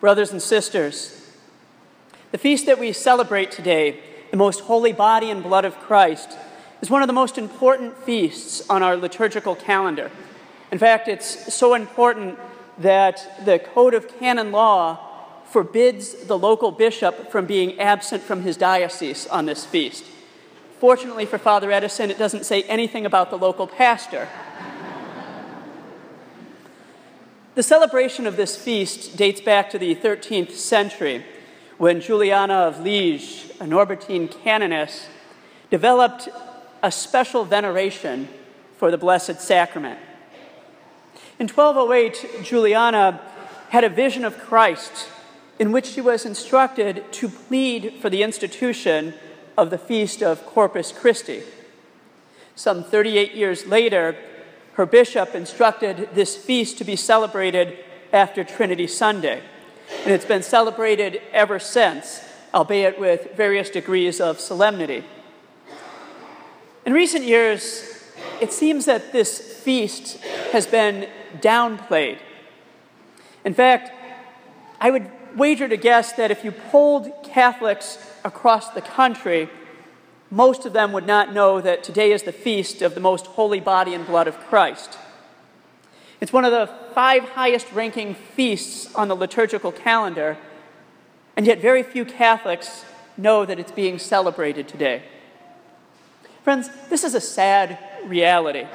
Brothers and sisters, the feast that we celebrate today, the most holy body and blood of Christ, is one of the most important feasts on our liturgical calendar. In fact, it's so important that the Code of Canon Law forbids the local bishop from being absent from his diocese on this feast. Fortunately for Father Edison, it doesn't say anything about the local pastor. The celebration of this feast dates back to the 13th century when Juliana of Liege, a Norbertine canoness, developed a special veneration for the Blessed Sacrament. In 1208, Juliana had a vision of Christ in which she was instructed to plead for the institution of the feast of Corpus Christi. Some 38 years later, her bishop instructed this feast to be celebrated after Trinity Sunday. And it's been celebrated ever since, albeit with various degrees of solemnity. In recent years, it seems that this feast has been downplayed. In fact, I would wager to guess that if you polled Catholics across the country, most of them would not know that today is the feast of the most holy body and blood of Christ. It's one of the five highest ranking feasts on the liturgical calendar, and yet very few Catholics know that it's being celebrated today. Friends, this is a sad reality.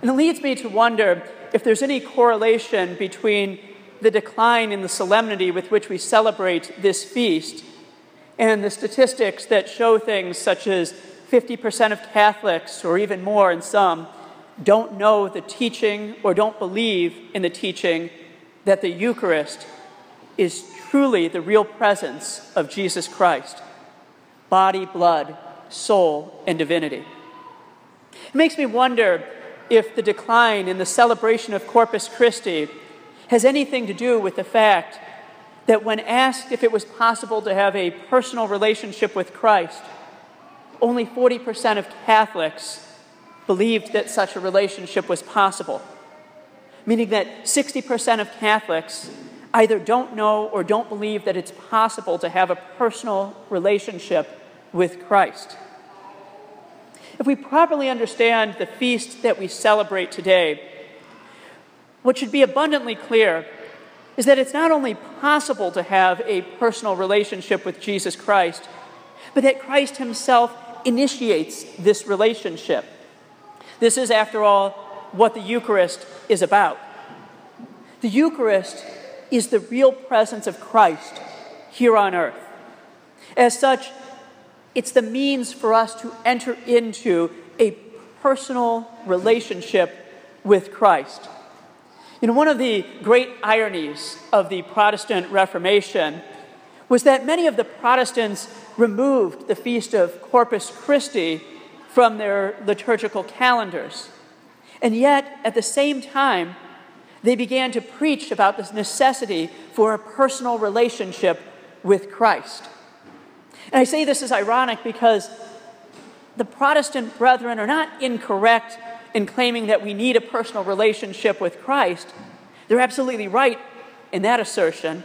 And it leads me to wonder if there's any correlation between the decline in the solemnity with which we celebrate this feast and the statistics that show things such as 50% of Catholics, or even more in some, don't know the teaching or don't believe in the teaching that the Eucharist is truly the real presence of Jesus Christ body, blood, soul, and divinity. It makes me wonder if the decline in the celebration of Corpus Christi has anything to do with the fact that when asked if it was possible to have a personal relationship with Christ, only 40% of Catholics believed that such a relationship was possible, meaning that 60% of Catholics either don't know or don't believe that it's possible to have a personal relationship with Christ. If we properly understand the feast that we celebrate today, what should be abundantly clear is that it's not only possible to have a personal relationship with Jesus Christ, but that Christ Himself initiates this relationship. This is, after all, what the Eucharist is about. The Eucharist is the real presence of Christ here on earth. As such, it's the means for us to enter into a personal relationship with Christ. You know, one of the great ironies of the Protestant Reformation was that many of the Protestants removed the feast of Corpus Christi from their liturgical calendars. And yet, at the same time, they began to preach about this necessity for a personal relationship with Christ. And I say this is ironic because the Protestant brethren are not incorrect in claiming that we need a personal relationship with Christ. They're absolutely right in that assertion.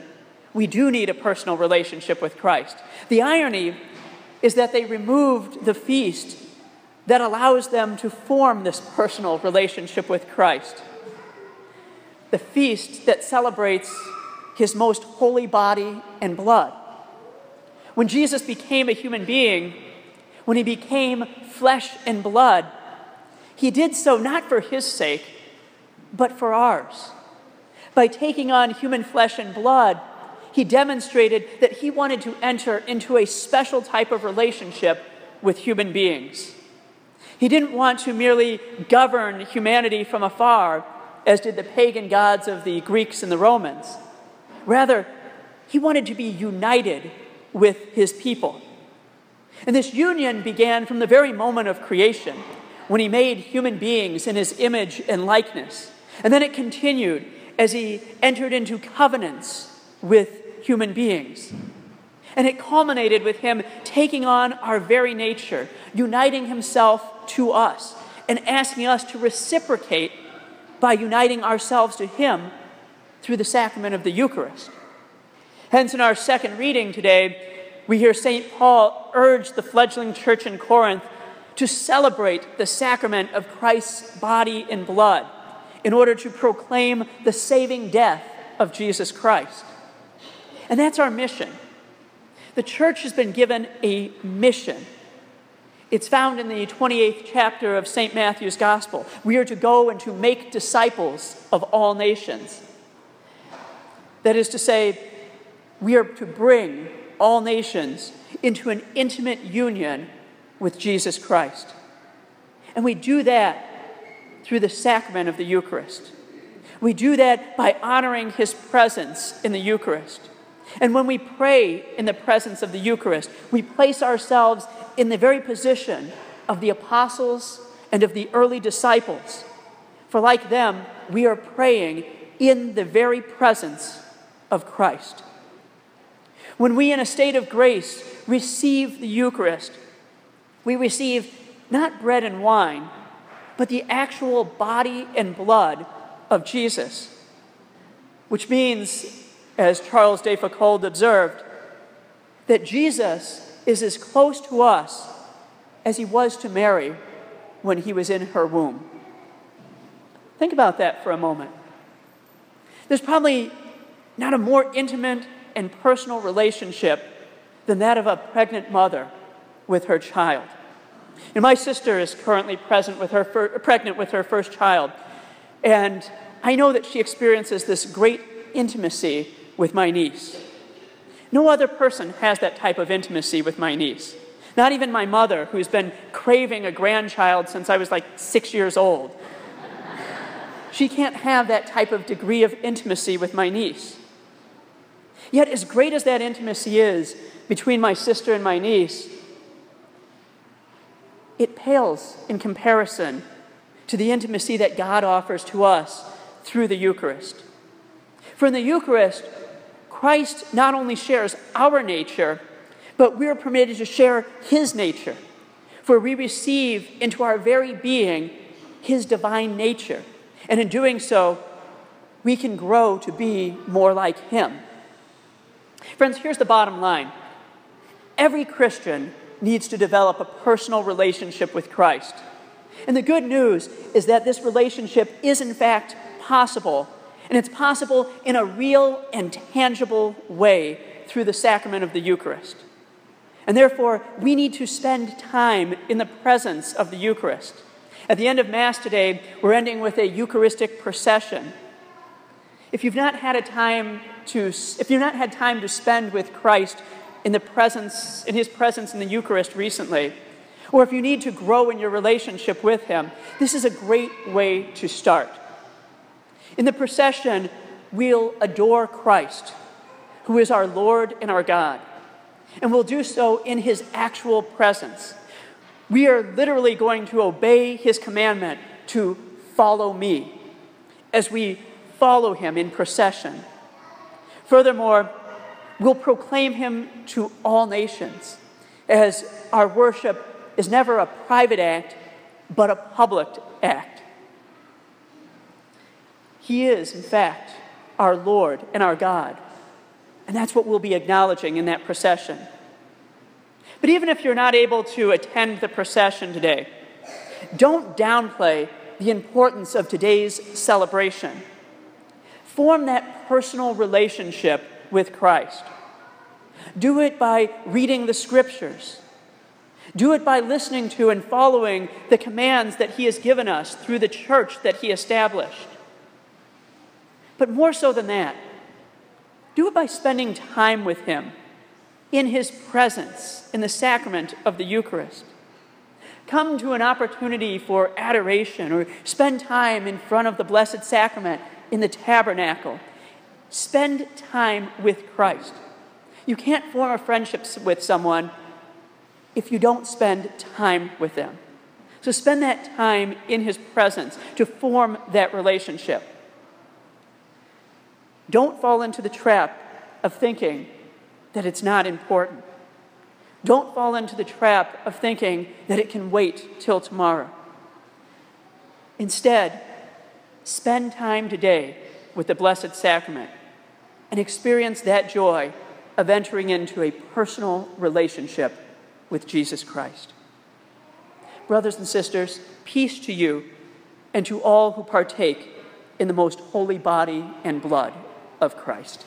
We do need a personal relationship with Christ. The irony is that they removed the feast that allows them to form this personal relationship with Christ. The feast that celebrates his most holy body and blood. When Jesus became a human being, when he became flesh and blood, he did so not for his sake, but for ours. By taking on human flesh and blood, he demonstrated that he wanted to enter into a special type of relationship with human beings. He didn't want to merely govern humanity from afar, as did the pagan gods of the Greeks and the Romans. Rather, he wanted to be united with his people. And this union began from the very moment of creation, when he made human beings in his image and likeness. And then it continued as he entered into covenants with human beings. And it culminated with him taking on our very nature, uniting himself to us, and asking us to reciprocate by uniting ourselves to him through the sacrament of the Eucharist. Hence, in our second reading today, we hear St. Paul urge the fledgling church in Corinth to celebrate the sacrament of Christ's body and blood in order to proclaim the saving death of Jesus Christ. And that's our mission. The church has been given a mission. It's found in the 28th chapter of St. Matthew's Gospel. We are to go and to make disciples of all nations. That is to say, we are to bring all nations into an intimate union with Jesus Christ. And we do that through the sacrament of the Eucharist. We do that by honoring his presence in the Eucharist. And when we pray in the presence of the Eucharist, we place ourselves in the very position of the apostles and of the early disciples. For like them, we are praying in the very presence of Christ. When we, in a state of grace, receive the Eucharist, we receive not bread and wine, but the actual body and blood of Jesus. Which means, as Charles de Foucauld observed, that Jesus is as close to us as he was to Mary when he was in her womb. Think about that for a moment. There's probably not a more intimate and personal relationship than that of a pregnant mother with her child. And my sister is currently present with her fir- pregnant with her first child. And I know that she experiences this great intimacy with my niece. No other person has that type of intimacy with my niece. Not even my mother, who's been craving a grandchild since I was like six years old. she can't have that type of degree of intimacy with my niece. Yet, as great as that intimacy is between my sister and my niece, it pales in comparison to the intimacy that God offers to us through the Eucharist. For in the Eucharist, Christ not only shares our nature, but we're permitted to share his nature. For we receive into our very being his divine nature. And in doing so, we can grow to be more like him. Friends, here's the bottom line every Christian needs to develop a personal relationship with Christ. And the good news is that this relationship is, in fact, possible. And it's possible in a real and tangible way through the sacrament of the Eucharist. And therefore, we need to spend time in the presence of the Eucharist. At the end of Mass today, we're ending with a Eucharistic procession. If you've not had a time to, if you've not had time to spend with Christ in the presence, in his presence in the Eucharist recently, or if you need to grow in your relationship with him, this is a great way to start. In the procession, we'll adore Christ, who is our Lord and our God, and we'll do so in his actual presence. We are literally going to obey his commandment to follow me as we follow him in procession. Furthermore, we'll proclaim him to all nations, as our worship is never a private act, but a public act. He is, in fact, our Lord and our God. And that's what we'll be acknowledging in that procession. But even if you're not able to attend the procession today, don't downplay the importance of today's celebration. Form that personal relationship with Christ. Do it by reading the scriptures. Do it by listening to and following the commands that He has given us through the church that He established. But more so than that, do it by spending time with Him in His presence in the sacrament of the Eucharist. Come to an opportunity for adoration or spend time in front of the Blessed Sacrament in the tabernacle Spend time with Christ. You can't form a friendship with someone if you don't spend time with them. So spend that time in His presence to form that relationship. Don't fall into the trap of thinking that it's not important. Don't fall into the trap of thinking that it can wait till tomorrow. Instead, spend time today with the Blessed Sacrament and experience that joy of entering into a personal relationship with Jesus Christ. Brothers and sisters, peace to you and to all who partake in the most holy body and blood of Christ.